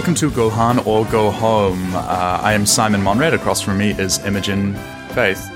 welcome to Gohan or Go Home. Uh, I am Simon Monrad. Across from me is Imogen Faith.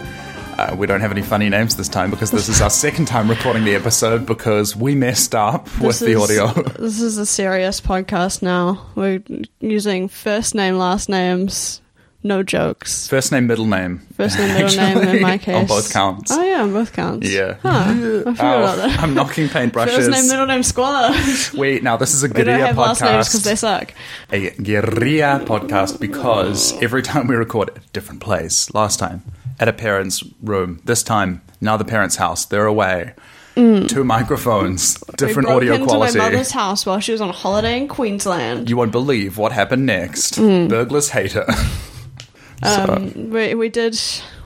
Uh, we don't have any funny names this time because this is our second time recording the episode because we messed up with This the is- audio. This is a serious podcast now. We're using first name, last names, no jokes. First name, middle name. First name, middle name in my case. On both counts. Oh yeah, on both counts. Yeah. Huh. I forgot about that. I'm knocking paintbrushes. First name, middle name, squalor. Wait, now this is a we don't guerrilla have last names because they suck. A guerrilla podcast because every time we record at a different place. Last time at a parent's room. This time now the parents' house. They're away. Two microphones, different Mm. we broke audio into quality. my mother's house while she was on holiday in Queensland. You won't believe what happened next. Mm. Burglars hate her. So, Um, we we did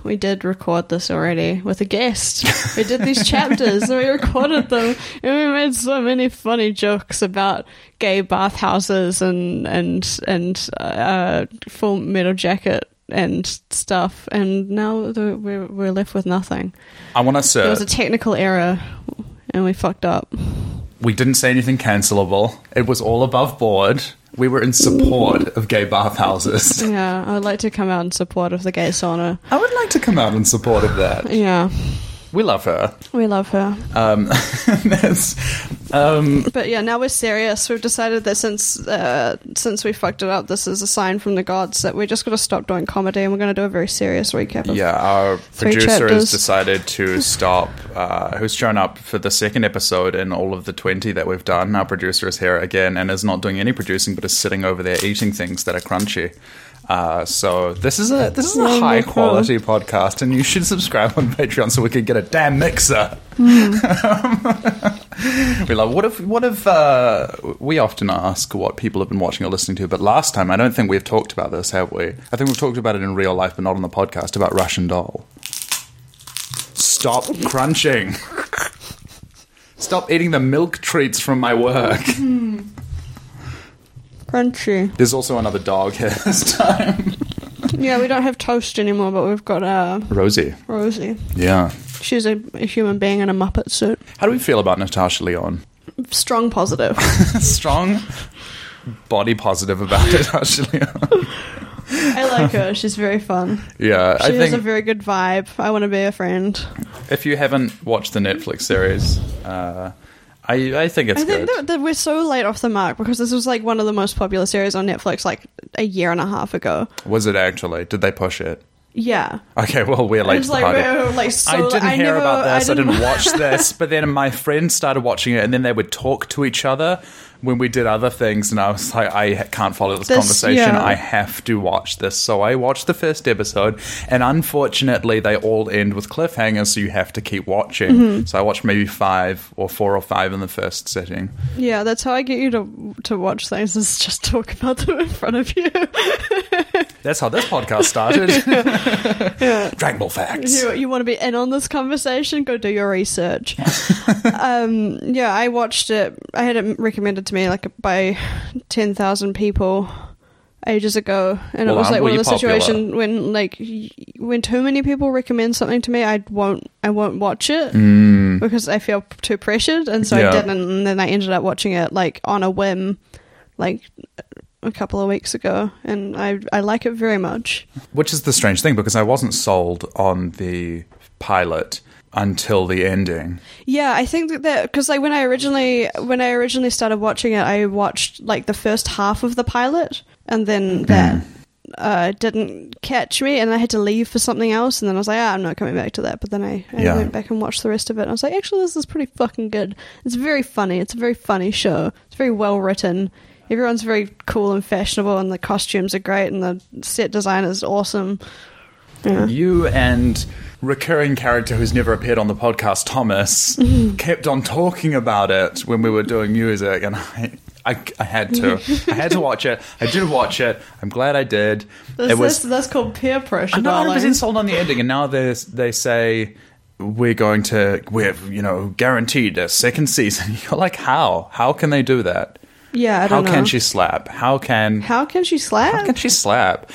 we did record this already with a guest. We did these chapters and we recorded them and we made so many funny jokes about gay bathhouses and and and uh, full metal jacket and stuff. And now we're we're left with nothing. I want to say There was a technical error and we fucked up. we didn't say anything cancelable. It was all above board. We were in support of gay bathhouses. Yeah, I would like to come out in support of the gay sauna. I would like to come out in support of that. Yeah, We love her. we love her. Um, that's, um, But yeah, now we're serious. We've decided that since uh, since we fucked it up, this is a sign from the gods that we're just going to stop doing comedy and we're going to do a very serious recap. Of yeah, our producer has decided to stop. Uh, who's shown up for the second episode in all of the 20 that we've done. Our producer is here again and is not doing any producing, but is sitting over there eating things that are crunchy. Uh, so this is a this is a Yeah, high quality podcast, and you should subscribe on Patreon so we can get a damn mixer. Hmm. we love. What if? What if? Uh, we often ask what people have been watching or listening to, but last time I don't think we've talked about this, have we? I think we've talked about it in real life, but not on the podcast. About Russian Doll. Stop crunching. Stop eating the milk treats from my work. crunchy. There's also another dog here this time. Yeah, we don't have toast anymore, but we've got uh, Rosie. Rosie. Yeah. She's a, a human being in a Muppet suit. How do we feel about Natasha Lyonne? Strong positive. Strong body positive about Natasha Lyonne. I like her. She's very fun. Yeah, She I has a very good vibe. I want to be a friend. if you haven't watched the Netflix series, uh, I I think it's I think good. that, that we're so late off the mark because this was like one of the most popular series on Netflix like a year and a half ago. Was it actually? Did they push it? Yeah. Okay, well we're late to the like, party. we're, like so, I didn't I hear never- about this. I didn't, didn't watch this. But then my friends started watching it, and then they would talk to each other when we did other things. And I was like, I can't follow this, This- conversation. yeah. I have to watch this. So I watched the first episode, and unfortunately, they all end with cliffhangers. So you have to keep watching. Mm-hmm. So I watched maybe five or four or five in the first sitting. Yeah, that's how I get you to to watch things. Is just talk about them in front of you. That's how this podcast started. Dragon Ball facts. you, you want to be in on this conversation? Go do your research. um, yeah, I watched it. I had it recommended to me like by ten thousand people ages ago, and Well, it was aren't like one of the situations when like when too many people recommend something to me, I won't I won't watch it. because I feel too pressured, and so Mm. Yeah. I didn't. And then I ended up watching it like on a whim, like a couple of weeks ago, and I I like it very much. Which is the strange thing because I wasn't sold on the pilot until the ending. Yeah, I think that- because like when I originally when I originally started watching it, I watched like the first half of the pilot, and then that. Uh, didn't catch me, and I had to leave for something else. And then I was like, ah, I'm not coming back to that. But then I, I Yeah. went back and watched the rest of it. And I was like, actually, this is pretty fucking good. It's very funny. It's a very funny show. It's very well written. Everyone's very cool and fashionable, and the costumes are great, and the set design is awesome. Yeah. You and recurring character who's never appeared on the podcast, Thomas, mm-hmm. kept on talking about it when we were doing music, and I, I, I had to. I had to watch it. I did watch it. I'm glad I did. That's, it was. that's, that's called peer pressure, I'm not 100 sold on the ending, and now they they say we're going to we're you know guaranteed a second season. You're like, how? How can they do that? Yeah, I How don't know. can she slap? How can How can she slap? how can she slap?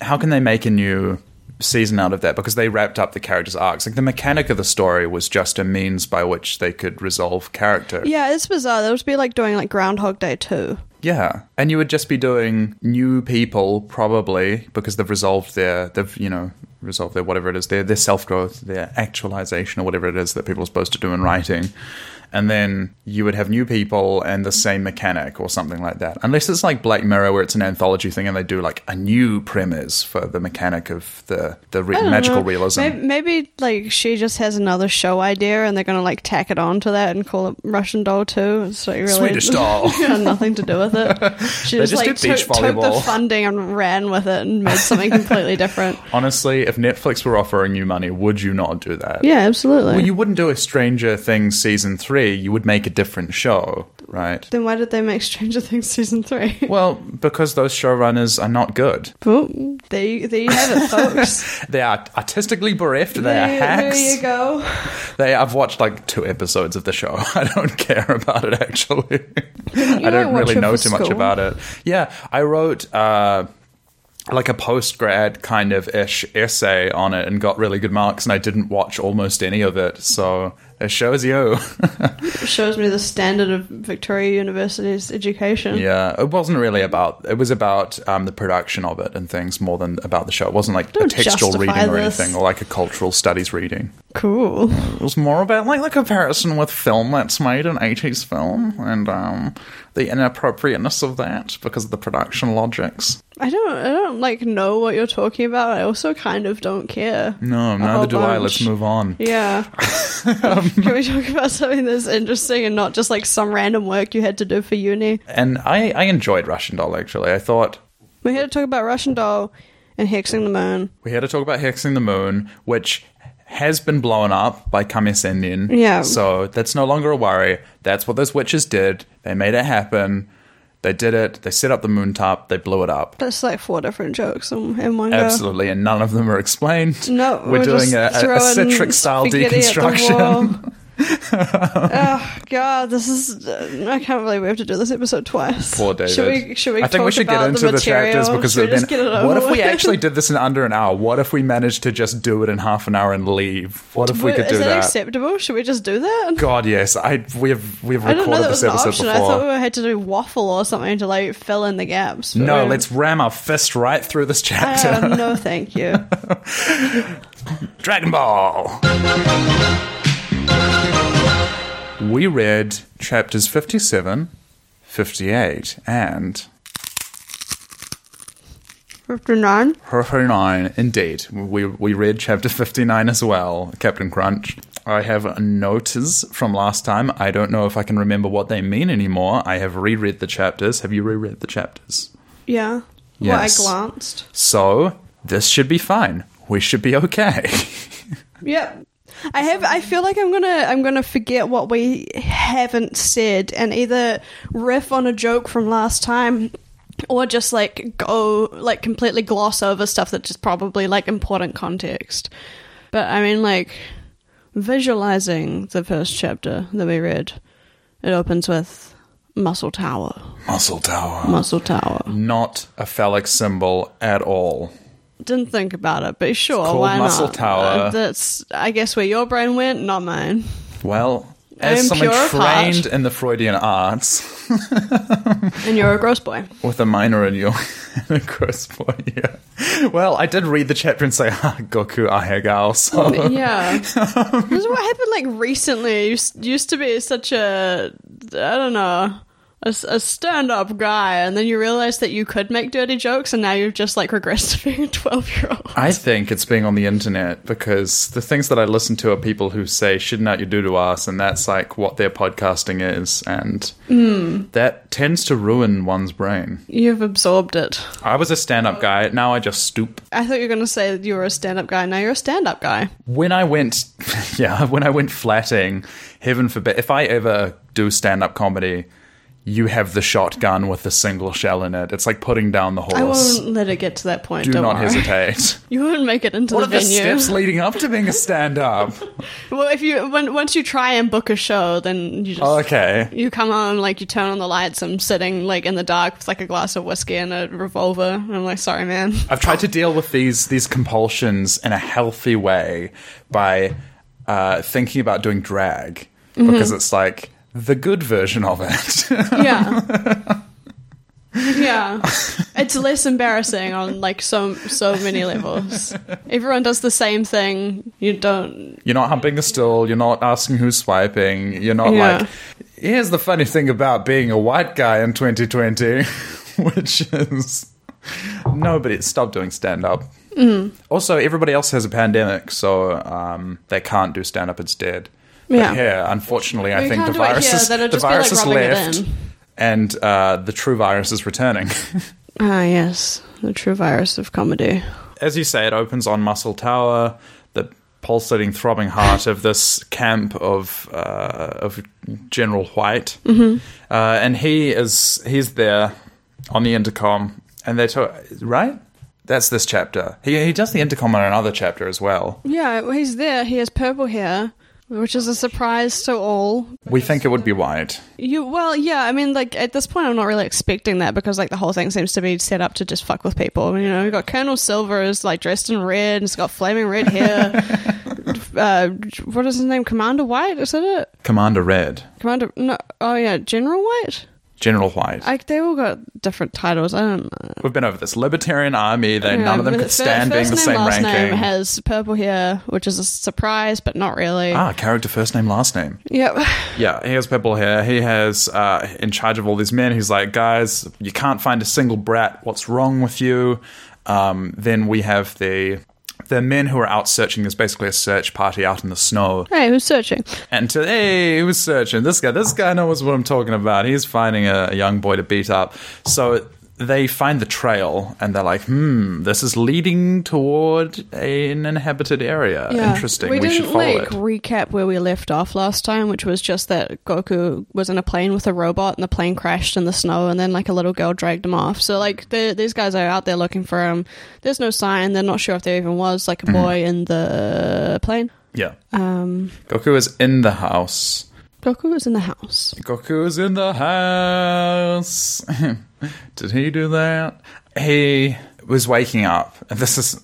How can they make a new season out of that? Because they wrapped up the characters' arcs. Like the mechanic of the story was just a means by which they could resolve character. yeah, it's bizarre. That would be like doing like Groundhog Day too. Yeah, and you would just be doing new people probably because they've resolved their they've you know resolved their whatever it is their their self growth, their actualization or whatever it is that people are supposed to do in writing. And then you would have new people and the same mechanic or something like that. Unless it's like Black Mirror where it's an anthology thing and they do like a new premise for the mechanic of the the re- magical know. realism. Maybe, maybe like she just has another show idea and they're gonna like tack it on to that and call it Russian Doll too. It's like really Swedish Doll. had nothing to do with it. She They just, just like took, took the funding and ran with it and made something completely different. Honestly, if Netflix were offering you money, would you not do that? Yeah, absolutely. Well, you wouldn't do a Stranger Things season three. You would make a different show, right? then why did they make Stranger Things season three? Well, because those showrunners are not good. Well, there you, there you have it, folks. They are artistically bereft. They there, are hacks. there you go. They. I've watched like two episodes of the show. I don't care about it actually. I don't really know too much about it. Yeah, I wrote. uh like a post grad kind of ish essay on it and got really good marks, and I didn't watch almost any of it. So it shows you. It shows me the standard of Victoria University's education. Yeah, it wasn't really about. It was about um, the production of it and things more than about the show. It wasn't like a Don't textual justify reading or anything, or like a cultural studies reading. Cool. It was more about like the comparison with film that's made in eighties film and um, the inappropriateness of that because of the production logics. I don't, I don't like know what you're talking about. I also kind of don't care. No, A neither do I. Let's move on. Yeah. Um, Can we talk about something that's interesting and not just like some random work you had to do for uni? And I, I enjoyed Russian Doll actually. I thought we're had to talk about Russian Doll and Hexing the Moon. we had to talk about Hexing the Moon, which has been blown up by Kame Sennin. Yeah. So that's no longer a worry. That's what those witches did. They made it happen. They did it. They set up the moon top. They blew it up. That's like four different jokes in, in one go. Absolutely, and none of them are explained. No, we're, we're doing a, a, a citric style spaghetti at the deconstruction. oh God, this is. I can't believe we have to do this episode twice. Poor David. Should we? Should we? I think talk we should get about into the, material? chapters because then just get it over what if we actually did this in under an hour? What if we managed to just do it in half an hour and leave? What if we could do is that, that? acceptable? Should we just do that? God, yes. I we have we have I didn't know recorded that was this episode before. I thought we had to do waffle or something to like fill in the gaps. no, we- let's ram our fist right through this chapter. Uh, no, thank you. Dragon Ball. We read chapters 57, 58, and Fifty-nine. 59. Indeed. We, we read chapter 59 as well, Captain Crunch. I have notes from last time. I don't know if I can remember what they mean anymore. I have reread the chapters. Have you reread the chapters? Yeah. Yes. Well, I glanced. So, this should be fine. We should be okay. Yep. I have. I feel like I'm gonna. I'm gonna forget what we haven't said, and either riff on a joke from last time, or just like go like completely gloss over stuff that's just probably like important context. But I mean, like visualizing the first chapter that we read, it opens with muscle tower, Muscle Tower. muscle tower. Not a phallic symbol at all. Didn't think about it, but sure, called why Muscle not? Tower. Uh, that's I guess where your brain went, not mine. Well, as am someone trained in the Freudian arts, And you're a gross boy. with a minor in your a gross boy, yeah. Well, I did read the chapter and say, ah, Goku ahegao, so yeah. this is what happened like recently. You used to be such a, I don't know, a, a stand up guy, and then you realize that you could make dirty jokes, and now you've just like regressed to being a 12 year old. I think it's being on the internet because the things that I listen to are people who say shitting out your doo doo ass, and that's like what their podcasting is, and Hmm. that tends to ruin one's brain. You've absorbed it. I was a stand up guy, now I just stoop. I thought you were going to say that you were a stand up guy. Now you're a stand up guy. When I went, yeah, when I went flatting, heaven forbid, if I ever do stand up comedy, you have the shotgun with a single shell in it. It's like putting down the horse. I won't let it get to that point. Do don't not worry. hesitate. You won't make it into What are the the venue. steps leading up to being a stand up? Well, if you when, once you try and book a show, then you just okay. you come on like you turn on the lights. I'm sitting like in the dark with like a glass of whiskey and a revolver. And I'm like, sorry, man. I've tried to deal with these these compulsions in a healthy way by uh, thinking about doing drag Mm-hmm. because it's like the good version of it. Yeah. Yeah, it's less embarrassing on like so so many levels. Everyone does the same thing. You don't. You're not humping the stool. You're not asking who's swiping. You're not Yeah. like. Here's the funny thing about being a white guy in 2020, which is nobody stopped doing stand up. Mm-hmm. Also, everybody else has a pandemic, so um, they can't do stand up instead. But Yeah. here, unfortunately, I We think the virus here, is the be like is left, and uh, the true virus is returning. Ah, yes, the true virus of comedy. as you say, it opens on Muscle Tower, the pulsating, throbbing heart of this camp of uh, of General White, mm-hmm. uh, and he is he's there on the intercom, and they talk right. That's this chapter. He he does the intercom on another chapter as well. Yeah, well, he's there. He has purple hair, which is a surprise to all. We think it would be white. You well, yeah. I mean, like at this point, I'm not really expecting that because like the whole thing seems to be set up to just fuck with people. You know, we got Colonel Silver is like dressed in red and he's got flaming red hair. uh, what is his name? Commander White? Is that it? Commander Red, Commander? No. Oh yeah, General White. General White. Like they all got different titles. I don't know. We've been over this Libertarian Army. They none of them could stand being the same last ranking. Name has purple hair, which is a surprise, but not really. ah, character first name last name. Yep. Yeah, he has purple hair. He has uh, in charge of all these men. He's like, guys, you can't find a single brat. What's wrong with you? Um, then we have the the men who are out searching. There's basically a search party out in the snow. Hey, who's searching? And to hey, who's searching? This guy. This guy knows what I'm talking about. He's finding a, a young boy to beat up. So they find the trail and they're like, hmm, this is leading toward an inhabited area. Interesting. We, We, didn't follow like it. recap where we left off last time, which was just that Goku was in a plane with a robot and the plane crashed in the snow, and then like a little girl dragged him off. So like these guys are out there looking for him. There's no sign. They're not sure if there even was like a Mm-hmm. boy in the plane. Yeah. Um, Goku is in the house. Goku was in the house. Goku Goku's in the house. Did he do that? He was waking up, this is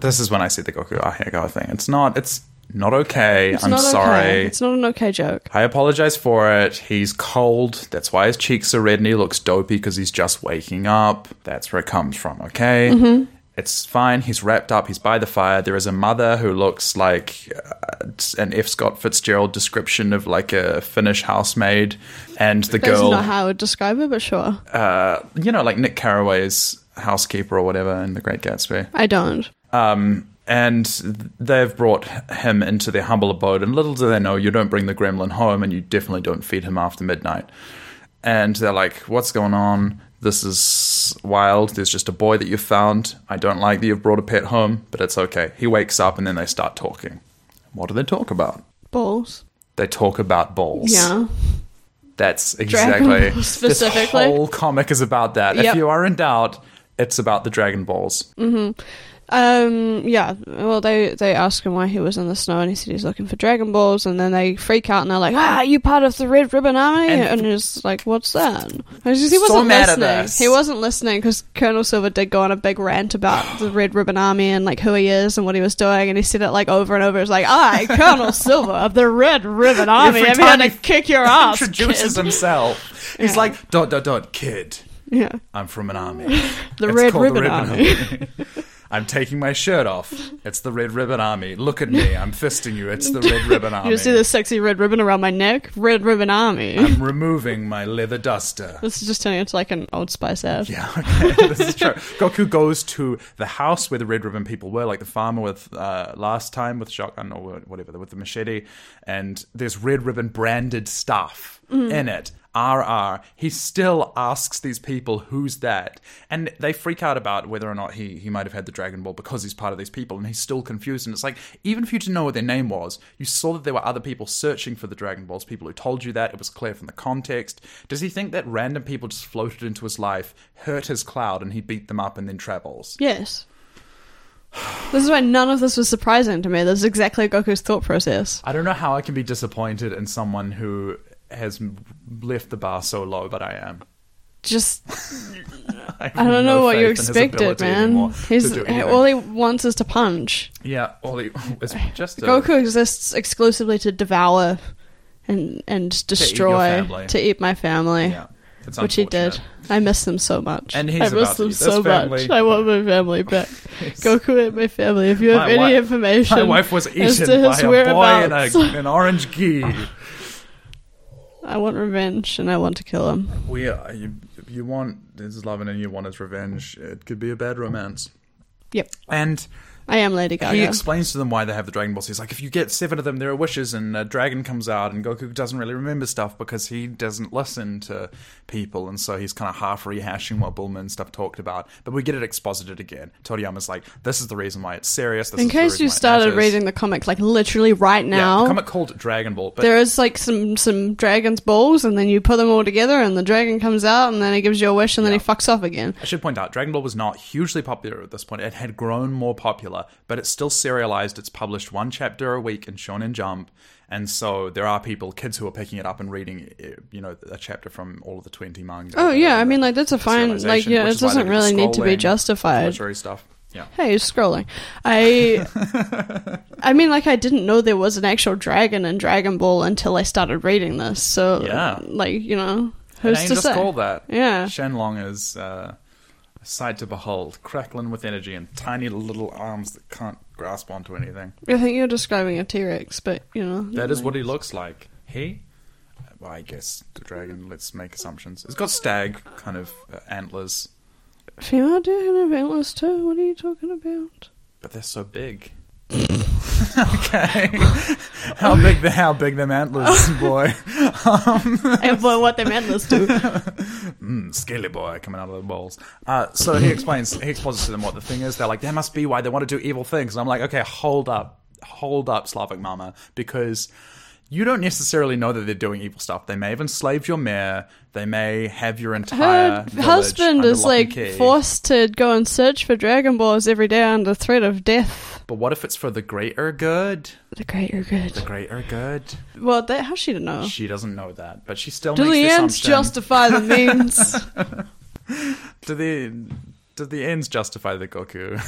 this is when I see the Goku ah here thing. It's not. It's not okay. It's I'm not sorry. Okay. It's not an okay joke. I apologize for it. He's cold. That's why his cheeks are red and he looks dopey because he's just waking up. That's where it comes from, okay? Mm-hmm. It's fine. He's wrapped up. He's by the fire. There is a mother who looks like uh, an F. Scott Fitzgerald description of like a Finnish housemaid. And the That's girl, not how I would describe it, but sure. uh, you know, like Nick Carraway's housekeeper or whatever in The Great Gatsby. I don't. Um, and they've brought him into their humble abode, and little do they know, you don't bring the gremlin home, and you definitely don't feed him after midnight. And they're like, "What's going on? This is wild. There's just a boy that you've found. I don't like that you've brought a pet home, but it's okay." He wakes up, and then they start talking. What do they talk about? Balls. They talk about balls. Yeah. That's exactly specifically. This whole comic is about that. If you are in doubt, it's about the Dragon Balls. Mm-hmm. Um. Yeah. Well, they they ask him why he was in the snow, and he said he's looking for Dragon Balls. And then they freak out, and they're like, "Ah, you part of the Red Ribbon Army?" And- And, he's like, "What's that?" And he's- he wasn't at listening. He wasn't listening because Colonel Silver did go on a big rant about the Red Ribbon Army and like who he is and what he was doing, and he said it like over and over. It's like, "I, Colonel Silver of the Red Ribbon Army, I'm here to kick your ass." Introduces kid." himself. He's Yeah. like, dot, dot, dot, kid. Yeah. I'm from an army. The Red called Ribbon Army. I'm taking my shirt off. It's the Red Ribbon Army. Look at me. I'm fisting you. It's the Red Ribbon Army. You see this sexy red ribbon around my neck? Red Ribbon Army. I'm removing my leather duster. This is just turning into like an Old Spice ad. Yeah, okay, this is true. Goku goes to the house where the Red Ribbon people were, like the farmer with uh, last time with shotgun or whatever, with the machete, and there's Red Ribbon branded stuff in it. RR. He still asks these people, "Who's that?" And they freak out about whether or not he he might have had the Dragon Ball because he's part of these people, and he's still confused. And it's like, even if you didn't know what their name was, you saw that there were other people searching for the Dragon Balls. People who told you that it was clear from the context. Does he think that random people just floated into his life, hurt his cloud, and he beat them up and then travels? Yes. This is why none of this was surprising to me. This is exactly Goku's thought process. I don't know how I can be disappointed in someone who has left the bar so low, but I am. Just, I, I don't know no what you his expected, man. anymore He's to do anything. all he wants is to punch. yeah, all he it's just a, Goku exists exclusively to devour and and destroy family. to eat my family. Yeah. Which he did. I miss them so much. And he's I miss them so family. much. I want my family back. Goku ate my family. If you have My any wi- information, My wife was eaten to by his a boy in a, an orange gi. I want revenge and I want to kill him. We are, you, you want his love and you want his revenge. It could be a bad romance. Yep, And I am Lady Gaga. he explains to them why they have the Dragon Balls. He's like, if you get seven of them, there are wishes, and a dragon comes out, and Goku doesn't really remember stuff because he doesn't listen to people, and so he's kind of half rehashing what Bulma and stuff talked about. But we get it exposited again. Toriyama's like, this is the reason why it's serious. This In is case you started reading the comic, like literally right yeah, now, the comic called Dragon Ball, but there is like some some dragon's balls, and then you put them all together, and the dragon comes out, and then he gives you a wish, and then he fucks off again. I should point out, Dragon Ball was not hugely popular at this point. It had grown more popular, but it's still serialized. It's published one chapter a week in Shonen Jump, and so there are people, kids who are picking it up and reading, eh, you know, a chapter from all of the twenty manga. Oh yeah, I mean like that's a fine like yeah, it is why they doesn't really need to be justified. stuff. Yeah, Hey, scrolling. I I mean like I didn't know there was an actual dragon in Dragon Ball until I started reading this. So Yeah. like, you know, who's to just say? call that. Yeah. Shenlong is uh, sight to behold, crackling with energy and tiny little arms that can't grasp onto anything. I think you're describing a T-Rex, but you know. That is what he looks like. He, well, I guess the dragon. Let's make assumptions. It's got stag kind of uh, antlers, Female can have antlers too. What are you talking about? but they're so big. okay, how big? The, how big them antlers, boy? And boy, what them antlers do. Mm, scaly boy coming out of the balls. Uh, so he explains. He explains to them what the thing is. They're like, that must be why they want to do evil things. And I'm like, okay, hold up, hold up, Slavic Mama, because you don't necessarily know that they're doing evil stuff. They may have enslaved your mare. They may have your entire Her husband is like forced to go and search for Dragon Balls every day under threat of death. But what if it's for the greater good? The greater good. The greater good. Well, that, how's she to know? She doesn't know that, but she still Do the the ends justify the means? do the do the ends justify the Goku?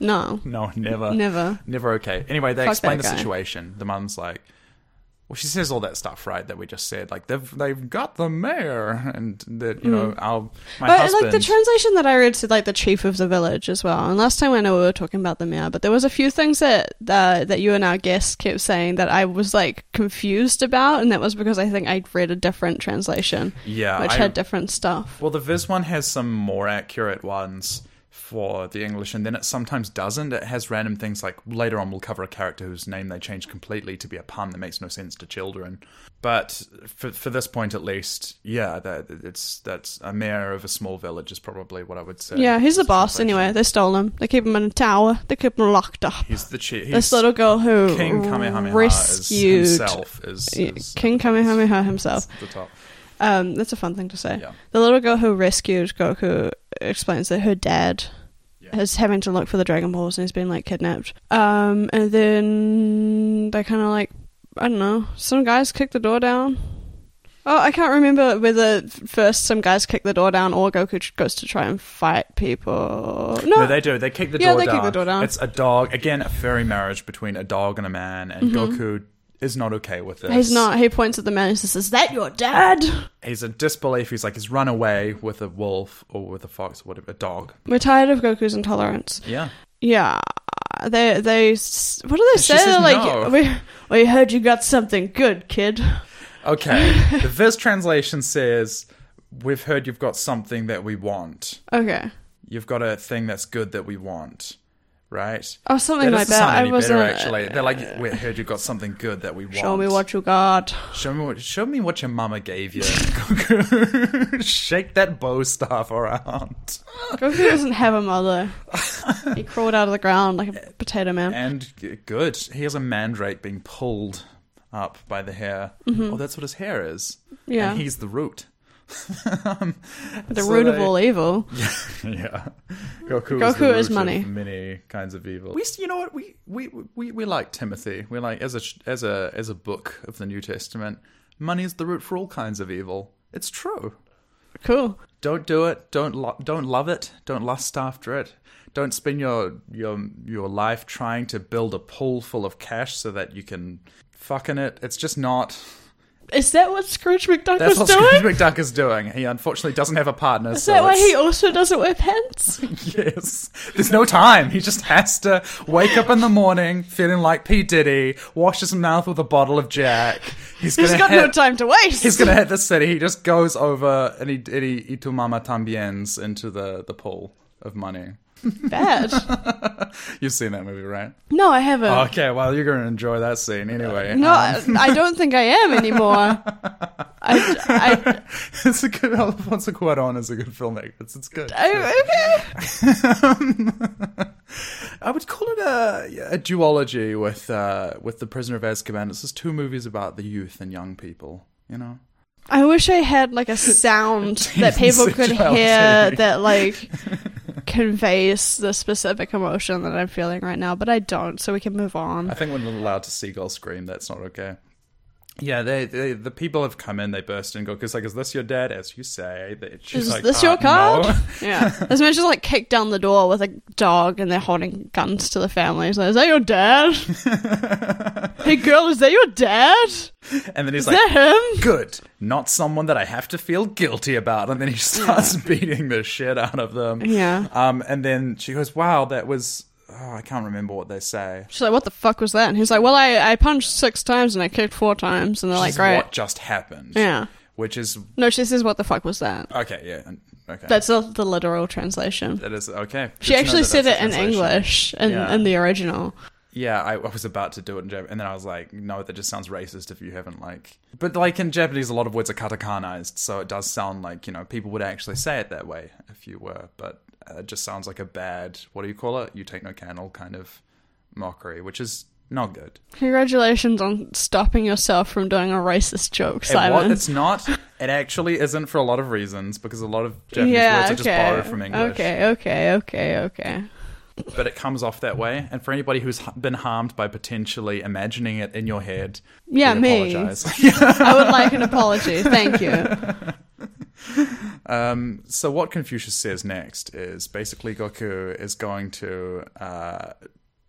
no, no, never. never. Never okay. Anyway, they Fuck explain the guy. situation. The mum's like, well, she says all that stuff, right? That we just said. Like they've they've got the mayor, and that you know our my Hmm. But husband. like the translation that I read said like the chief of the village as well. And last time I know we were talking about the mayor, but there was a few things that uh, that you and our guest kept saying that I was like confused about, and that was because I think I'd read a different translation, yeah, which I- had different stuff. Well, the Viz one has some more accurate ones for the English, and then it sometimes doesn't. It has random things like later on we'll cover a character whose name they changed completely to be a pun that makes no sense to children. But for for this point at least, yeah, that it's that's a mayor of a small village is probably what I would say. Yeah, he's the boss anyway. They stole him. They keep him in a tower. They keep him locked up. He's the chief. This little girl who King Kamehameha rescued is himself is, is King Kamehameha himself. the top. Um, that's a fun thing to say. Yeah. The little girl who rescued Goku explains that her dad Yeah. is having to look for the Dragon Balls and he's been like kidnapped. Um, and then they kind of like I don't know. Some guys kick the door down. Oh, I can't remember whether first some guys kick the door down or Goku goes to try and fight people. No, No, they do. They kick the Yeah, door they down. kick the door down. It's a dog. Again, a furry marriage between a dog and a man, and Goku is not okay with this. He's not. He points at the man and says, "Is that your dad?" He's in disbelief. He's like he's run away with a wolf or with a fox or whatever, a dog. We're tired of Goku's intolerance. Yeah. Yeah, they they what do they say? says like, no. we we heard you got something good, kid. Okay. the Viz translation says, "We've heard you've got something that we want. Okay, You've got a thing that's good that we want." Right? oh something That like that. I wasn't. better, actually. They're like, "We heard you got something good that we want." Show me what you got. Show me what. Show me what your mama gave you. Shake that bow staff around. Goku doesn't have a mother. he crawled out of the ground like a potato man. And good. He has a mandrake being pulled up by the hair. Oh, that's what his hair is. Mm-hmm. Yeah. And he's the root. Um, the so root of all evil. yeah. Goku, Goku is, the is money. Of many kinds of evil. We, you know what? We, we, we, we like Timothy. We like as a as a as a book of the New Testament. Money is the root for all kinds of evil. It's true. Cool. Don't do it. Don't lo- don't love it. Don't lust after it. Don't spend your your your life trying to build a pool full of cash so that you can fuck in it. It's just not. Is that what Scrooge McDuck is doing? That's was what doing? Scrooge McDuck is doing. He unfortunately doesn't have a partner. is so that why it's- he also doesn't wear pants? Yes. There's no time. He just has to wake up in the morning feeling like P. Diddy, wash his mouth with a bottle of Jack. He's He's got hit, no time to waste. He's gonna hit the city. He just goes over and he, and he y tu mama tambiens into the, the pool of money. Bad. You've seen that movie, right? No, I haven't. Okay, well, you're gonna enjoy that scene anyway. no, Um, I, I don't think I am anymore. I, I, it's a good. Alfonso Cuarón is a good filmmaker. It's, it's good. I, okay. I would call it a, a duology with uh, with the Prisoner of Azkaban. It's just two movies about the youth and young people. You know, I wish I had like a sound that people could hear that like conveys the specific emotion that I'm feeling right now, but I don't, so we can move on. I think when allowed to seagull scream, that's not okay. Yeah, they, they the people have come in. They burst in go because like, is this your dad? As you say, They- she's Is like, this "Uh, your card? no." Yeah. This man just like kicked down the door with a dog and they're holding guns to the family. He's like, Is that your dad? hey girl, is that your dad? And then he's that like, him? good, not someone that I have to feel guilty about. And then he starts beating the shit out of them. Yeah. Um, and then she goes, wow, that was. Oh, I can't remember what they say. She's like, What the fuck was that? And he's like, Well, I, I punched six times and I kicked four times and they're like, This is Great. what just happened. Yeah. Which is No, she says, What the fuck was that? okay. Yeah. Okay. That's the, the literal translation. that is okay. She Good know actually that said it in. English in, Yeah. in the original. Yeah, I, I was about to do it in Japanese, and then I was like, no, that just sounds racist if you haven't like. But like in Japanese, a lot of words are katakanized, so it does sound like you know people would actually say it that way if you were. But uh, it just sounds like a bad, what do you call it? You take no candle kind of mockery, which is not good. Congratulations on stopping yourself from doing a racist joke, It Simon. it's not. It actually isn't for a lot of reasons because a lot of Japanese yeah, words are okay. just borrowed from English. Okay, okay, okay, okay. But it comes off that way, and for anybody who's been harmed by potentially imagining it in your head, Yeah, me. apologize. I would like an apology. Thank you. Um, so what Confucius says next is basically Goku is going to uh,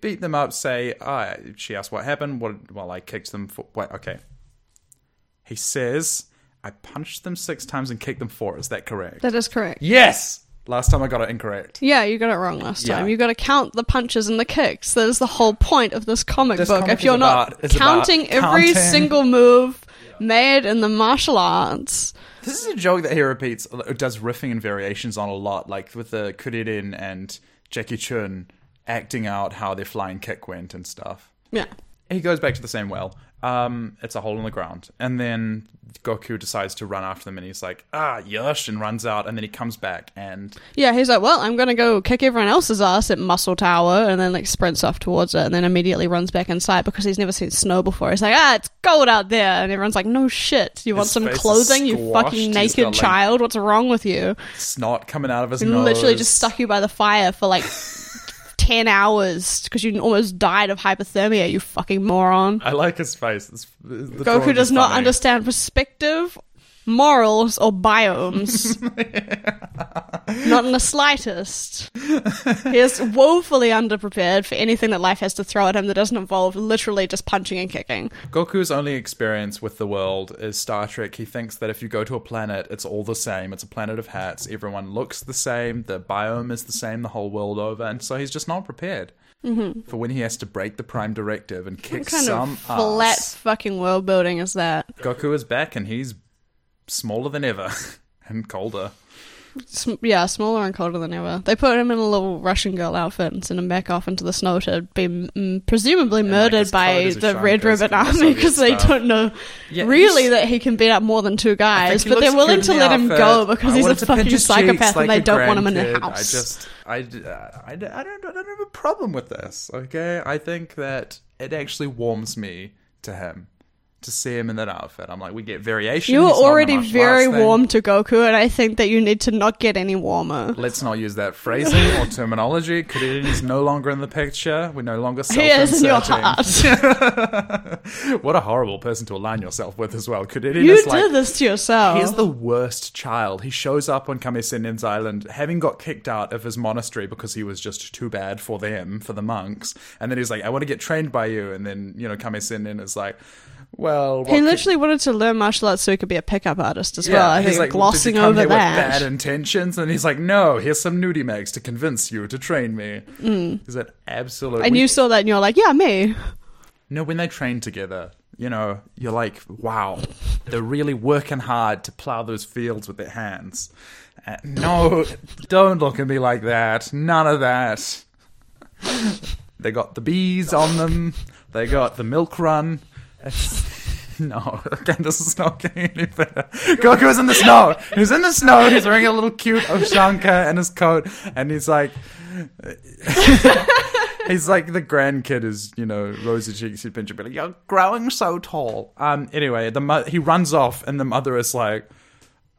beat them up. Say, ah, she asked what happened. What? Well, I kicked them. For, wait, okay. He says, I punched them six times and kicked them four. Is that correct? That is correct. yes. Last time I got it incorrect. Yeah, you got it wrong last time. Yeah. You got to count the punches and the kicks. That is the whole point of this comic This book. comic if you're not about- about counting every counting. single move made in the martial arts, This is a joke that he repeats, uh, does riffing and variations on a lot, like with the Kuririn and Jackie Chun acting out how their flying kick went and stuff. yeah. he goes back to the same well. Um, it's a hole in the ground, and then Goku decides to run after them, and he's like, "Ah, yush!" and runs out, and then he comes back, and Yeah, he's like, well, I'm gonna go kick everyone else's ass at Muscle Tower, and then like sprints off towards it, and then immediately runs back inside because he's never seen snow before. He's like, ah, it's cold out there, and everyone's like, no shit, you want some clothing, you fucking naked got, like, child? What's wrong with you? snot coming out of his He nose. literally just stuck you by the fire for like ten hours because you almost died of hypothermia. You fucking moron. I like his face. It's, Goku does not funny. understand perspective, morals, or biomes. not in the slightest. He is woefully underprepared for anything that life has to throw at him that doesn't involve literally just punching and kicking. Goku's only experience with the world is Star Trek. He thinks that if you go to a planet, it's all the same. It's a planet of hats. Everyone looks the same. The biome is the same the whole world over, and so he's just not prepared mm-hmm. for when he has to break the Prime Directive and kick What kind some of flat ass. fucking world building is that? Goku is back, and he's smaller than ever and colder. Sm- yeah, smaller and colder than ever. They put him in a little Russian girl outfit and sent him back off into the snow to be mm, presumably like, murdered his by code is a the Red Ribbon Army because they don't know Yeah, really that he can beat up more than two guys, but they're willing to the let him go because I he's a wanted to pinch fucking psychopath cheeks and they don't want him in their grandkid. house. I just, I, I, I, I don't, I don't have a problem with this. Okay, I think that it actually warms me to him to see him in that outfit. I'm like, we get variation. you were He's not in the already very warm to Goku, and I think that you need to not get any warmer. Let's not use that phrasing or terminology. Kuririn is no longer in the picture. We're no longer He is in your heart. what a horrible person to align yourself with as well. Kuririn you is did like this to yourself. He's the worst child. He shows up on Kame Sennin's island, having got kicked out of his monastery because he was just too bad for them, for the monks. And then he's like, I want to get trained by you. And then, you know, Kame Sennin is like, well, He literally wanted to learn martial arts so he could be a pickup artist as could- well. I he's think like, glossing did you come over that. bad intentions, and he's like, no, here's some nudie mags to convince you to train me. Mm. Is that absolutely? and you saw that and you're like, yeah, me. No, when they train together, you know, you're like, wow, they're really working hard to plow those fields with their hands. Uh, no, don't look at me like that. None of that. They got the bees on them. They got the milk run. No, again, this is not getting any better. Goku's in the snow. He's in the snow. He's wearing a little cute ushanka in his coat, and he's like, He's like the grandkid is, you know, rosy cheeks he'd adventure, be like, you're growing so tall. Um, anyway, the mo- he runs off, and the mother is like,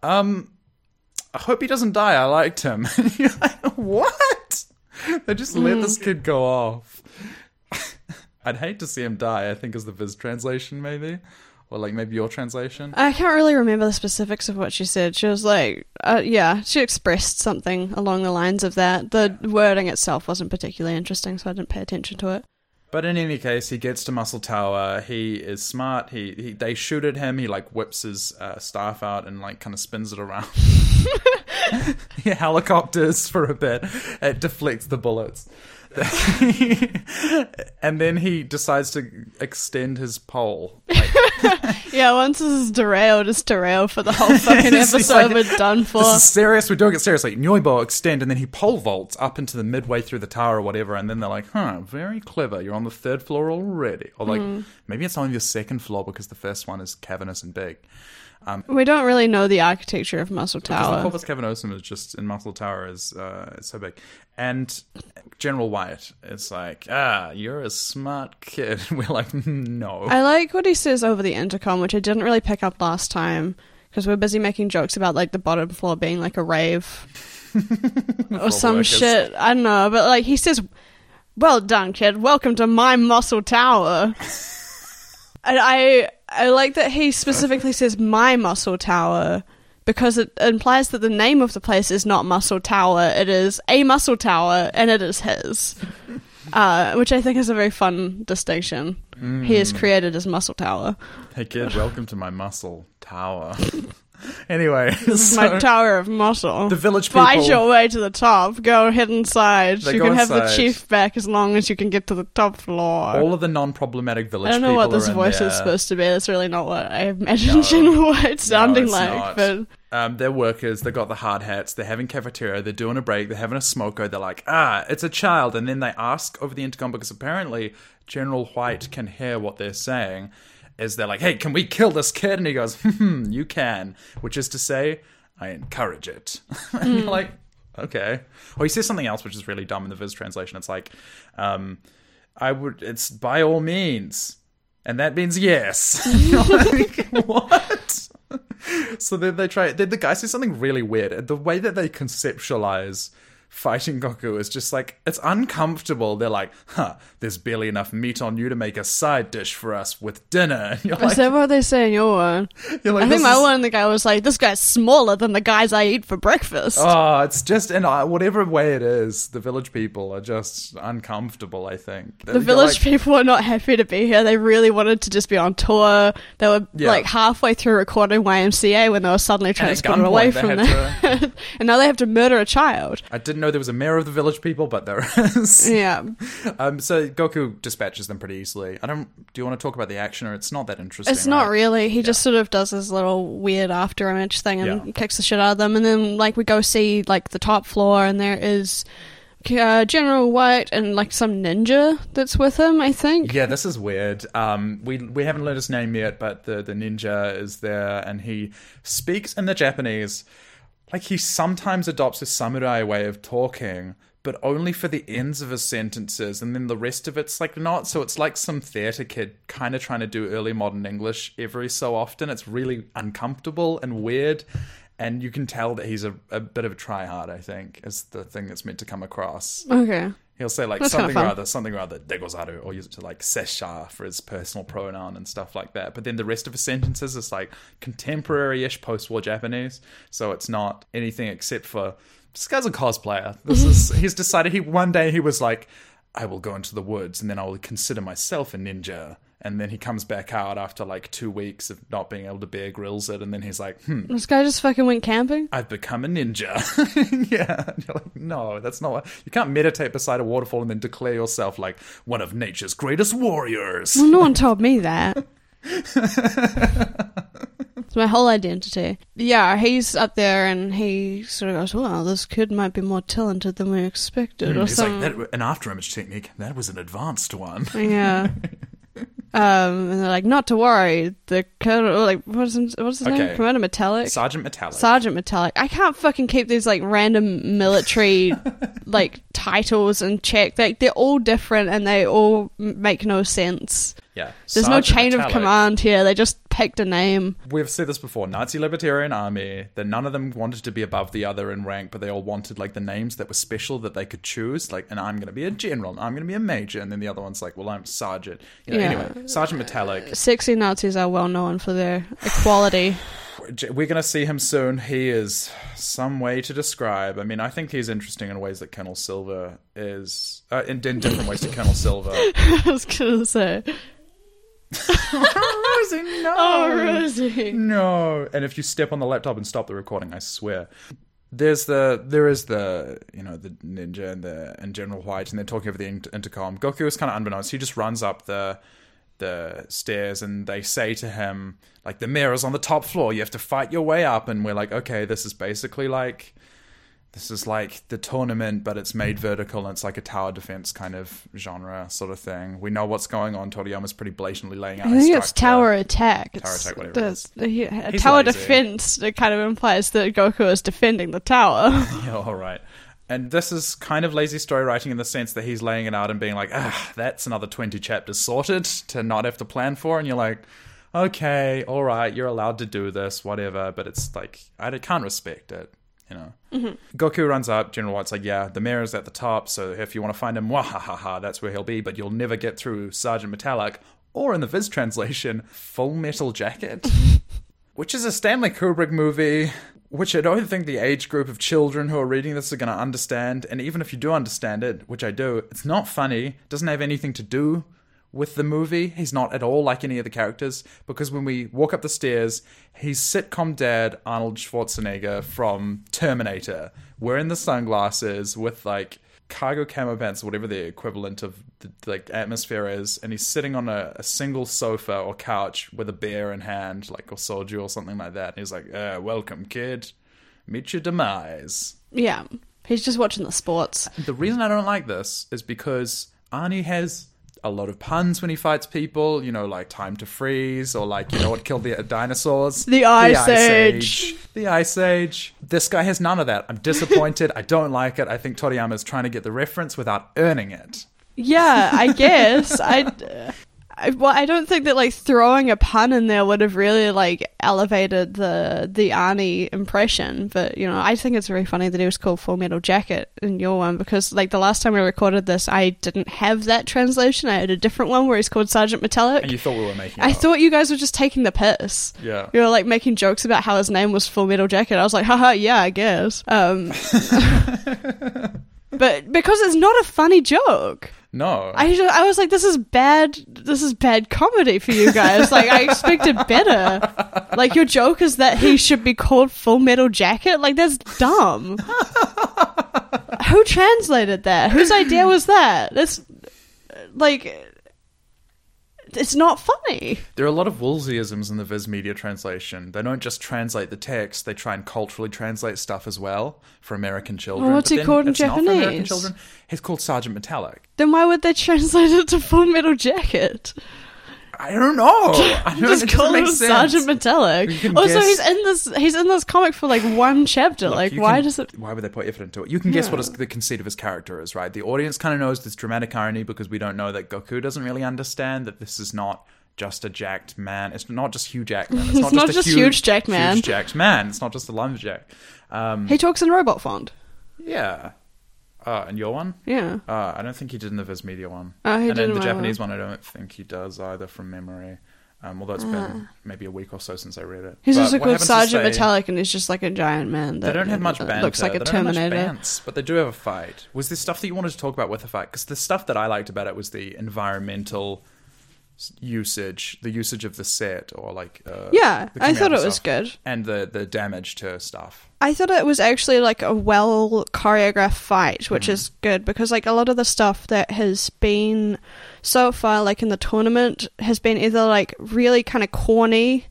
um, I hope he doesn't die. I liked him. And you're like, what? They just let this kid go off. I'd hate to see him die. I think is the Viz translation, maybe, or like maybe your translation. I can't really remember the specifics of what she said. She was like, uh, yeah, she expressed something along the lines of that. The wording itself wasn't particularly interesting, so I didn't pay attention to it. But in any case, he gets to Muscle Tower. He is smart. He, he they shoot at him. He like whips his uh, staff out and like kind of spins it around. he helicopters for a bit. It deflects the bullets. and then he decides to extend his pole. Like, Yeah, once this is derailed, it's derailed for the whole fucking episode. like, We're done for. This is serious. We're doing it seriously. Nyoibo extend, and then he pole vaults up into the midway through the tower or whatever. And then they're like, "Huh, very clever. You're on the third floor already." Or like, Mm-hmm. maybe it's only the second floor because the first one is cavernous and big. We don't really know the architecture of Muscle Because the Tower. corpus cavernosum is just in Muscle Tower is uh, it's so big, and General White is like, "Ah, you're a smart kid." We're like, "No." I like what he says over the intercom, which I didn't really pick up last time because we're busy making jokes about like the bottom floor being like a rave or some workers. shit. I don't know, but like he says, "Well done, kid. Welcome to my Muscle Tower." and I I like that he specifically says my Muscle Tower because it implies that the name of the place is not Muscle Tower. It is a Muscle Tower, and it is his. Uh, which I think is a very fun distinction. He is created as Muscle Tower. Hey kid, welcome to my muscle tower. anyway, This is my tower of muscle. the village people. Fight your way to the top. Go ahead inside. They you can have the chief back as long as you can get to the top floor. all of the non-problematic village I don't know what this voice there. is supposed to be. That's really not what I imagined No. General White sounding it's like. not. But Um, they're workers. They got the hard hats. They're having cafeteria. They're doing a break. They're having a smoko. They're like, ah, it's a child. And then they ask over the intercom because apparently General White can hear what they're saying. Is they're like, hey, can we kill this kid? And he goes, hmm, you can. Which is to say, I encourage it. and you're like, okay. Or he says something else which is really dumb in the Viz translation. It's like, um, I would. It's by all means, and that means yes. Like, what? So then they try. Then the guy says something really weird. The way that they conceptualize fighting Goku is just like it's uncomfortable. They're like, "Huh, there's barely enough meat on you to make a side dish for us with dinner." And you're is like, that what they say in your one? you're like, I think my is- one, the guy was like, "This guy's smaller than the guys I eat for breakfast." Oh, it's just in uh, whatever way it is. The village people are just uncomfortable. I think the village people are not happy to be here. They really wanted to just be on tour. They were Yeah. like halfway through recording YMCA when they were suddenly transported away from there, and now they have to murder a child. I didn't know there was a mayor of the village people, but there is. Yeah, Um, so Goku dispatches them pretty easily. I don't. Do you want to talk about the action, or it's not that interesting? it's not right? really. He just sort of does his little weird after image thing and Yeah. kicks the shit out of them, and then like we go see like the top floor, and there is. Uh, General White and like some ninja that's with him, I think. Yeah, this is weird. Um, we we haven't learned his name yet, but the the ninja is there, and he speaks in the Japanese. Like he sometimes adopts a samurai way of talking, but only for the ends of his sentences, and then the rest of it's like not. So it's like some theater kid kind of trying to do early modern English every so often. It's really uncomfortable and weird. And you can tell that he's a, a bit of a tryhard, I think, is the thing that's meant to come across. Okay. He'll say like That's something or other, something or other, degozaru, or use it to like sesha for his personal pronoun and stuff like that. But then the rest of his sentences is like contemporary-ish post-war Japanese, so it's not anything except for this guy's a cosplayer. This is he's decided he one day he was like, I will go into the woods and then I will consider myself a ninja. And then he comes back out after like two weeks of not being able to Bear Grylls it, and then he's like, "Hmm, This guy just fucking went camping. I've become a ninja." yeah, and you're like, "No, that's not. What, you can't meditate beside a waterfall and then declare yourself like one of nature's greatest warriors." Well, no one told me that. it's my whole identity. Yeah, he's up there and he sort of goes, "Well, this kid might be more talented than we expected," or He's like, that, an after image technique. That was an advanced one. Yeah. Um, and they're like, not to worry. The colonel, like, what's his, what's his Okay. name? Commander Metallic. Sergeant Metallic. Sergeant Metallic. I can't fucking keep these like random military like titles in check. Like they're all different and they all m- make no sense. Yeah. There's no Sergeant chain of command here. They just picked a name. We've said this before. Nazi Libertarian Army. That none of them wanted to be above the other in rank, but they all wanted like the names that were special that they could choose. Like, and I'm going to be a general. And I'm going to be a major. And then the other one's like, well, I'm sergeant. You know, Yeah. Anyway, Sergeant Metallic. Sexy Nazis are well known for their equality. We're going to see him soon. He is some way to describe. I mean, I think he's interesting in ways that Colonel Silver is, uh, in, in different ways to Colonel Silver. I was gonna say, Rosie, no. oh Rosie. No. And if you step on the laptop and stop the recording, I swear. There's the there is the you know the ninja and the and General White and they're talking over the inter- intercom. Goku is kind of unbeknownst. He just runs up the the stairs and they say to him like the mirror's on the top floor. You have to fight your way up. And we're like, okay, this is basically like this is like the tournament, but it's made vertical and it's like a tower defense kind of genre sort of thing. We know what's going on. Toriyama's pretty blatantly laying out. I his think it's structure. tower attack. Tower It's attack, whatever the- is. the- a tower lazy. defense It kind of implies that Goku is defending the tower. Yeah, all right. And this is kind of lazy story writing in the sense that he's laying it out and being like, ah, that's another 20 chapters sorted to not have to plan for. And you're like, okay, all right, you're allowed to do this, whatever. But it's like, I can't respect it, you know? Mm-hmm. Goku runs up. General White's like, yeah, the mirror's at the top. So if you want to find him, wahahaha, that's where he'll be. But you'll never get through Sergeant Metallic. Or in the Viz translation, Full Metal Jacket which is a Stanley Kubrick movie, which I don't think the age group of children who are reading this are going to understand. And even if you do understand it, which I do, it's not funny, doesn't have anything to do with the movie. He's not at all like any of the characters because when we walk up the stairs, he's sitcom dad Arnold Schwarzenegger from Terminator, wearing the sunglasses with like cargo camo pants, whatever the equivalent of the like atmosphere is, and he's sitting on a, a single sofa or couch with a beer in hand, like or soju or something like that. And he's like, uh, "Welcome, kid. Meet your demise." yeah. He's just watching the sports. The reason I don't like this is because Arnie has a lot of puns when he fights people. You know, like time to freeze, or like you know what killed the dinosaurs, The Ice Age. the Ice Age. This guy has none of that. I'm disappointed. I don't like it. I think Toriyama is trying to get the reference without earning it. Yeah, I guess. I, I, well, I don't think that like throwing a pun in there would have really like elevated the the Arnie impression. But you know, I think it's very funny that he was called Full Metal Jacket in your one because like the last time we recorded this, I didn't have that translation. I had a different one where he's called Sergeant Metallic. And you thought we were making. I up. thought you guys were just taking the piss. Yeah. You were like making jokes about how his name was Full Metal Jacket. I was like, haha, yeah, I guess. Um, but because it's not a funny joke. No. I, ju- I was like, this is bad. This is bad comedy for you guys. Like, I expected better. Like, your joke is that he should be called Full Metal Jacket. Like, that's dumb. Who translated that? Whose idea was that? That's like, it's not funny. There are a lot of Woolseyisms in the Viz Media translation. They don't just translate the text; they try and culturally translate stuff as well for American children. Well, what's But he called in it's not for American Japanese? children. He's called Sergeant Metallic. Then why would they translate it to Full Metal Jacket? I don't know. I don't, Just call him. Sergeant Metallic. Also, guess- he's in this. He's in this comic for like one chapter. Look, like, why can- does it? Why would they put effort into it? You can guess Yeah. what his, the conceit of his character is, right? The audience kind of knows this dramatic irony because we don't know that Goku doesn't really understand that this is not just a jacked man. It's not just Hugh Jackman. It's, It's not, not just, just a huge jacked man. Huge jacked man. It's not just a lumberjack. Um, He talks in robot font. yeah. Uh, and your one? Yeah. Uh, I don't think he did in the Viz Media one. Oh, he and did in the Japanese one, I don't think he does either from memory. Um, although it's been maybe a week or so since I read it. He's But what called Sergeant they- Metallic, and he's just like a giant man. That, They don't have much banter. Looks like a they don't have Terminator. much bants, but they do have a fight. Was there stuff that you wanted to talk about with the fight? Because the stuff that I liked about it was the environmental usage, the usage of the set, or like uh, Yeah, I thought it was good. and the the damage to stuff. I thought it was actually like a well choreographed fight, which Mm-hmm. is good because like a lot of the stuff that has been so far like in the tournament has been either like really kind of corny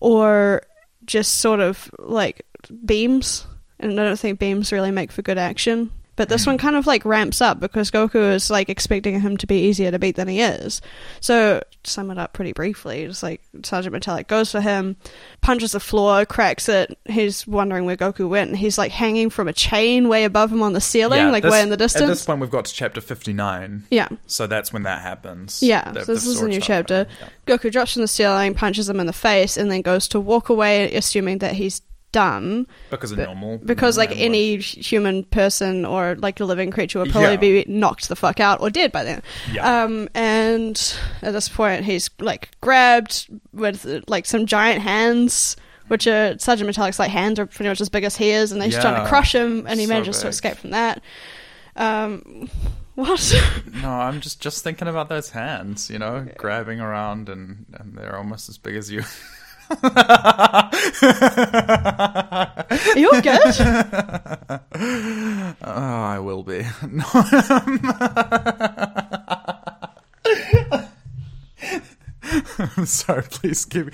or just sort of like beams, and I don't think beams really make for good action. But this one kind of like ramps up because Goku is like expecting him to be easier to beat than he is. So to sum it up pretty briefly, it's like Sergeant Metallic goes for him, punches the floor, cracks it. He's wondering where Goku went, and he's like hanging from a chain way above him on the ceiling, like this- way in the distance. At this point, we've got to chapter fifty nine. Yeah. So that's when that happens. Yeah, The- so this is a new chapter. yeah. Goku drops from the ceiling, punches him in the face, and then goes to walk away, assuming that he's done. Because of normal. Because like any human person or like a living creature would probably Yeah. be knocked the fuck out or dead by then. Yeah. Um, and at this point, he's like grabbed with like some giant hands. Which are Sergeant Metallic's like hands are pretty much as big as he is, and he's trying to crush him, and he So manages to escape from that. Um, what? No, I'm just just thinking about those hands, you know, grabbing around and, and they're almost as big as you. Are you good? Oh, I will be. No. I'm sorry, please keep,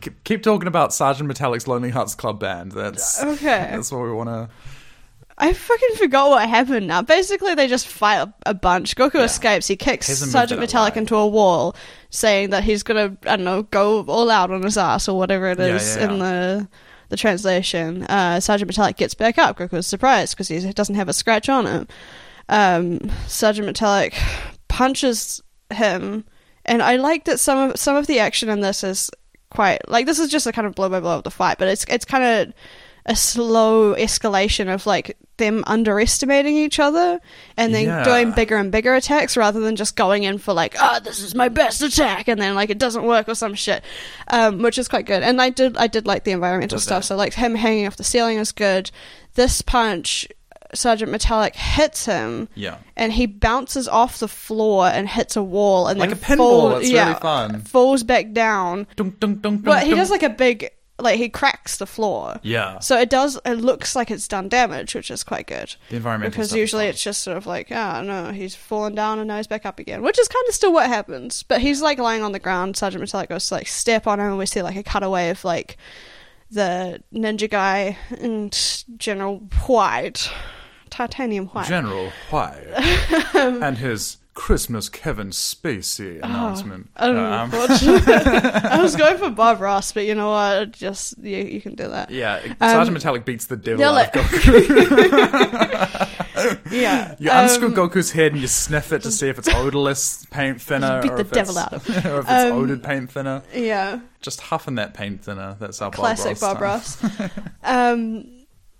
keep keep talking about Sergeant Metallic's Lonely Hearts Club Band. That's Okay. That's what we want to. I fucking forgot what happened now. Basically, they just fight a, bunch. Goku escapes. He kicks Hasn't moved Sergeant it Metallic into a wall, saying that he's gonna, I don't know, go all out on his ass or whatever it is Yeah, yeah, in the the translation. Uh, Sergeant Metallic gets back up. Goku's surprised because he doesn't have a scratch on him. Um, Sergeant Metallic punches him, and I like that some of some of the action in this is quite like this is just a kind of blow by blow of the fight, but it's it's kind of a slow escalation of like them underestimating each other and then Yeah. doing bigger and bigger attacks rather than just going in for like oh this is my best attack and then like it doesn't work or some shit um, which is quite good and i did i did like the environmental Does stuff that- so like him hanging off the ceiling is good this punch sergeant metallic hits him Yeah. and he bounces off the floor and hits a wall and Like then a pinball, fall- it's yeah, really fun. falls back down dunk, dunk, but dunk, he does like a big like he cracks the floor Yeah. so it does. It looks like it's done damage, which is quite good. The environmental because usually it's just sort of like, oh no, he's fallen down and now he's back up again, which is kind of still what happens. But he's like lying on the ground. Sergeant Metallic goes to like step on him, and we see like a cutaway of like the ninja guy and General White, Titanium White. General White and his Christmas Kevin Spacey announcement. I don't Um, I was going for Bob Ross, but you know what? Just you, you can do that. yeah, Um, Sergeant Metallic beats the devil out like- of Goku. Yeah, You um, unscrew Goku's head and you sniff it to see if it's odorless paint thinner Beat or the if devil it's, out of or if it's Um, odoured paint thinner. Yeah, Just huffing that paint thinner. That's our classic Bob Bob Ross. Ross. um,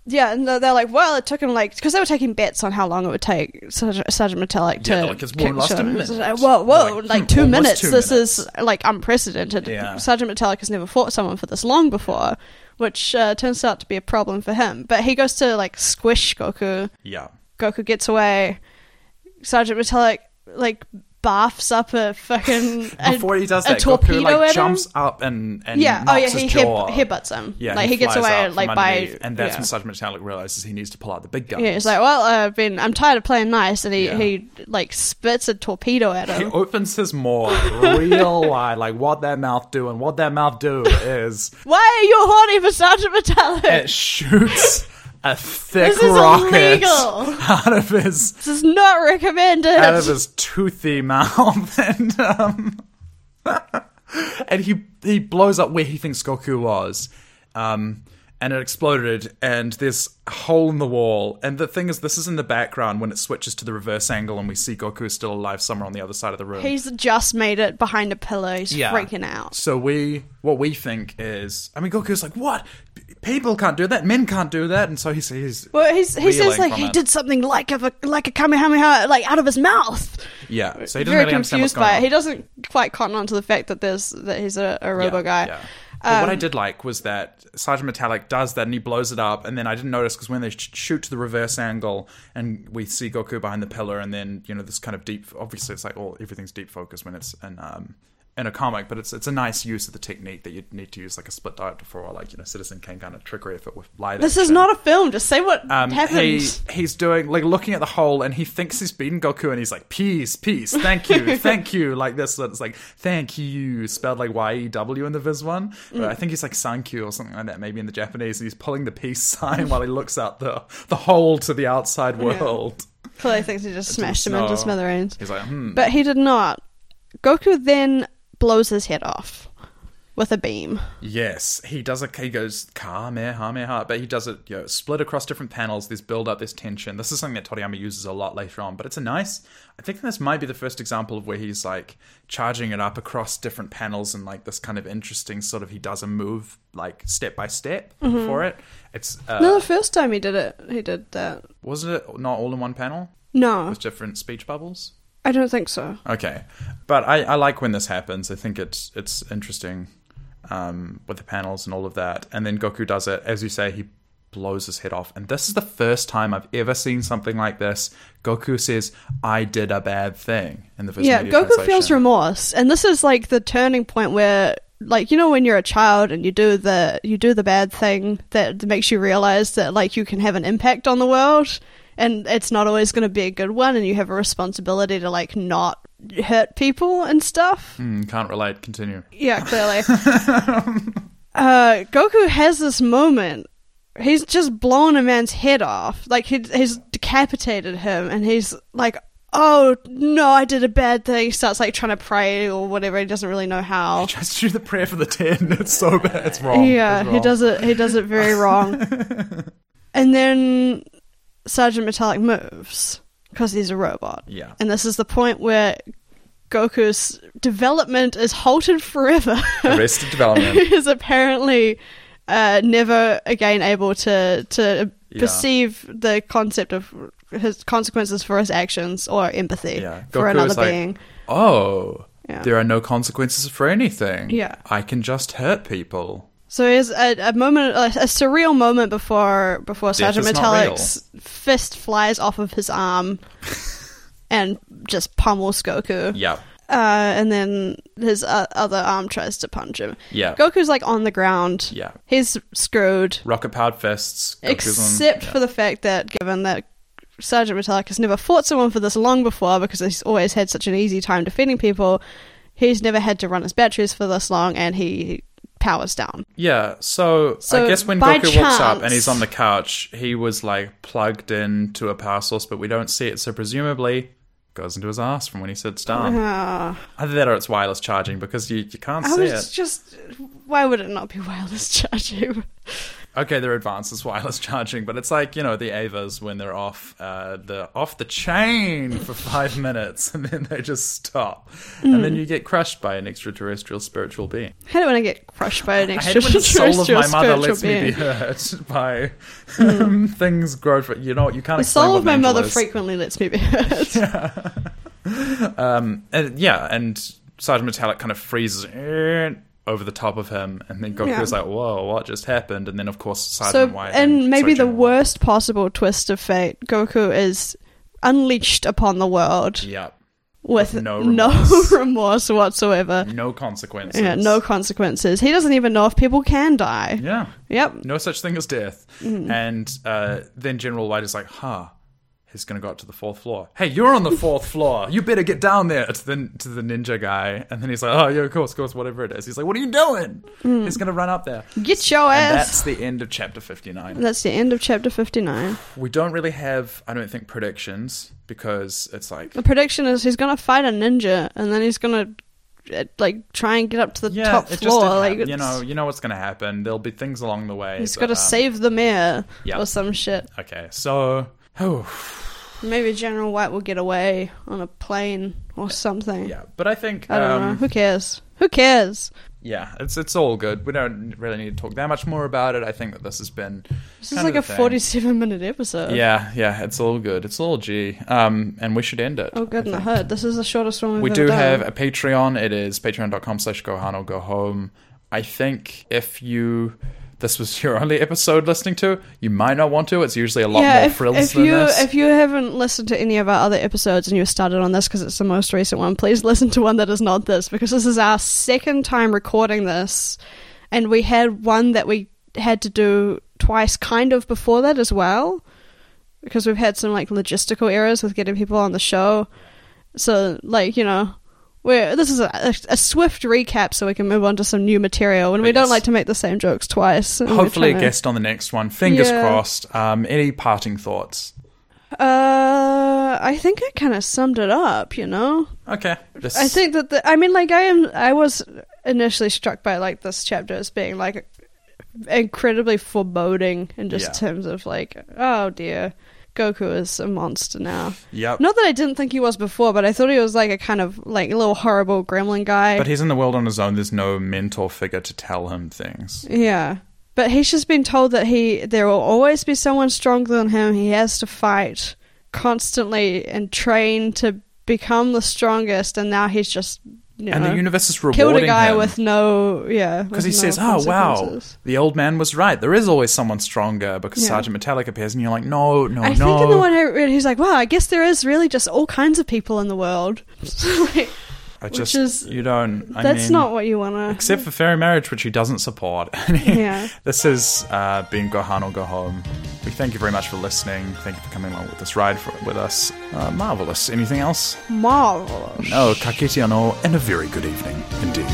yeah, and they're they're like, well, it took him like because they were taking bets on how long it would take Sergeant, Sergeant Metallic to Yeah, like, it's won't last a minute. Like, whoa, whoa, Like, like, hmm, two minutes. two this minutes. is like unprecedented. Yeah. Sergeant Metallic has never fought someone for this long before, which uh, turns out to be a problem for him. But he goes to like squish Goku. Yeah. Goku gets away. Sergeant Metallic like baths up a fucking a- Before he does that, torpedo Goku like him? jumps up and and yeah, oh yeah, he head, headbutts him. Yeah, like he, gets away like by and that's yeah. when Sergeant Metallic realizes he needs to pull out the big gun. Yeah, he's like, well, uh, I've been, I'm tired of playing nice, and he, Yeah. he like spits a torpedo at him. he opens his maw real wide, like what that mouth do, and what that mouth do is Why are you horny for Sergeant Metallic? it shoots a thick This is rocket illegal. out of his this is not recommended. out of his toothy mouth, and um, and he he blows up where he thinks Goku was, um, and it exploded, and there's a hole in the wall. And the thing is, this is in the background when it switches to the reverse angle, and we see Goku is still alive somewhere on the other side of the room. He's just made it behind a pillow. He's Yeah. freaking out. So we, what we think is, I mean, Goku's like, what? People can't do that. Men can't do that. And so he says, Well, he's, he says like he it. did something like a like a kamehameha like out of his mouth. yeah. So he doesn't Very really confused by on. it. He doesn't quite cotton on to the fact that there's that he's a, a robo guy. Yeah. But what I Um, did like was that Sergeant Metallic does that and he blows it up, and then I didn't notice because when they sh- shoot to the reverse angle and we see Goku behind the pillar, and then you know this kind of deep. Obviously, it's like all everything's deep focus when it's in um, in a comic, but it's it's a nice use of the technique that you need to use like a split diopter for, or like you know Citizen Kane kind of trickery if it with light. This is not a film. Just say what Um, happened. he he's doing like looking at the hole, and he thinks he's beaten Goku, and he's like, "Peace, peace, thank you, thank you," like this. So it's like "thank you" spelled like Y E W in the Viz one. But I think he's like "sankyu" or something like that, maybe in the Japanese. And he's pulling the peace sign while he looks out the the hole to the outside world. Clearly thinks he just smashed him into smithereens. He's like, "Hmm." But he did not. Goku then blows his head off with a beam. Yes, he does it. he goes kamehameha, but he does it you know, split across different panels. There's build up, there's tension. This is something that Toriyama uses a lot later on, but it's a nice. I think this might be the first example of where he's like charging it up across different panels and like this kind of interesting sort of he does a move like step by step for it. It's uh, no, the first time he did it, he did that. wasn't it not all in one panel No, with different speech bubbles? I don't think so. Okay, but I, I like when this happens. I think it's it's interesting um, with the panels and all of that. And then Goku does it, as you say, he blows his head off. And this is the first time I've ever seen something like this. Goku says, "I did a bad thing." In the yeah, Goku feels remorse, and this is like the turning point where, like, you know, when you're a child and you do the you do the bad thing that makes you realize that like you can have an impact on the world, and it's not always going to be a good one, and you have a responsibility to like not hurt people and stuff. Hmm, can't relate. Continue. Yeah, clearly. uh, Goku has this moment. He's just blown a man's head off. Like, he, he's decapitated him, and he's like, oh, no, I did a bad thing. He starts, like, trying to pray or whatever. He doesn't really know how. Just do the prayer for the ten. It's so bad. It's wrong. Yeah, It's he does it. He does it very wrong. and then Sergeant Metallic moves because he's a robot. Yeah. And this is the point where Goku's development is halted forever. Arrested Development. He is apparently uh, never again able to to Yeah. perceive the concept of his consequences for his actions or empathy Yeah. for Goku another like, being. Oh, Yeah. there are no consequences for anything. Yeah. I can just hurt people. So it is a, a moment, a, a surreal moment before before Sergeant Metallic's fist flies off of his arm and just pummels Goku. Yep. Uh, and then his uh, other arm tries to punch him. Yeah. Goku's like on the ground. Yeah. He's screwed. Rocket powered fists. Goku's on- except yeah. for the fact that given that Sergeant Metallic has never fought someone for this long before because he's always had such an easy time defeating people, he's never had to run his batteries for this long and he powers down. Yeah, so, So, I guess when Goku walks up and he's on the couch, he was like plugged in to a power source, but we don't see it, so presumably goes into his ass from when he sits down. Uh, Either that or it's wireless charging because you, you can't I see was it. just. Why would it not be wireless charging? Okay, they're advanced as wireless charging, but it's like, you know, the Evas when they're off uh, the off the chain for five minutes and then they just stop. And Hmm. then you get crushed by an extraterrestrial spiritual being. I it when I get crushed by an hate it when the soul of extraterrestrial my mother spiritual lets me be being. hurt by um, things grow. For, you know, what? you can't The soul of my mother is. frequently lets me be hurt. Um, and, yeah, and Sergeant Metallic kind of freezes over the top of him, and then Goku's Yeah. like, "Whoa, what just happened?" And then, of course, So, White and maybe the worst possible twist of fate, Goku is unleashed upon the world Yeah, with With no no remorse. remorse whatsoever. no consequences. Yeah, no consequences. He doesn't even know if people can die. Yeah, Yep. no such thing as death. Mm-hmm. And uh, then General White is like, "Huh." He's gonna go up to the fourth floor. Hey, you're on the fourth floor. You better get down there to the to the ninja guy. And then he's like, "Oh yeah, of course, of course, whatever it is." He's like, "What are you doing?" Mm. He's gonna run up there. Get your And ass. that's the end of chapter fifty nine. That's the end of chapter 59. We don't really have, I don't think, predictions because it's like, The prediction is he's going to fight a ninja and then he's going to like try and get up to the yeah, top floor. Like you know, you know what's going to happen. There'll be things along the way. he's got to um, save the mayor yeah. or some shit. Okay, so oh, Maybe General White will get away on a plane or something. yeah, but I think I don't know. um, Who cares? Who cares? yeah, it's it's all good. We don't really need to talk that much more about it. I think that this has been This is like a thing. 47 minute episode. Yeah, yeah, it's all good. It's all G. Um, and we should end it. Oh, good I and I think. This is the shortest one we've We do done. have a Patreon. It is patreon.com slash gohano go home. I think if you this was your only episode listening to, you might not want to. It's usually a lot yeah, more if, frills if than you this. if you haven't listened to any of our other episodes and you started on this because it's the most recent one, please listen to one that is not this because this is our second time recording this, and we had one that we had to do twice, kind of before that as well, because we've had some like logistical errors with getting people on the show. So like you know. We're, this is a, a, a swift recap so we can move on to some new material and we don't like to make the same jokes twice Hopefully, a to- guest on the next one. Fingers Yeah. crossed. Um, any parting thoughts? Uh, I think I kind of summed it up. You know, Okay. Just, I think that the, I mean, like I am. I was initially struck by like this chapter as being like incredibly foreboding in just Yeah. terms of like, oh dear, Goku is a monster now. Yep. Not that I didn't think he was before, but I thought he was like a kind of like a little horrible gremlin guy. But he's in the world on his own. There's no mentor figure to tell him things. Yeah. But he's just been told that he there will always be someone stronger than him. He has to fight constantly and train to become the strongest and now he's just you and know, the universe is rewarding killed a guy him. with no yeah because he no says, "Oh wow, the old man was right. There is always someone stronger." Because Yeah. Sergeant Metallic appears, and you're like, "No, no, I no." I think in the one I read, he's like, "Wow, I guess there is really just all kinds of people in the world." Like, I which just is- you don't. I that's mean, not what you want to. except for fairy marriage, which he doesn't support. Yeah. This has uh, been Gohan or Go Home. We thank you very much for listening. Thank you for coming along with this ride for, with us. Uh, marvelous. Anything else? Marvelous. No, kakiti no, and a very good evening indeed.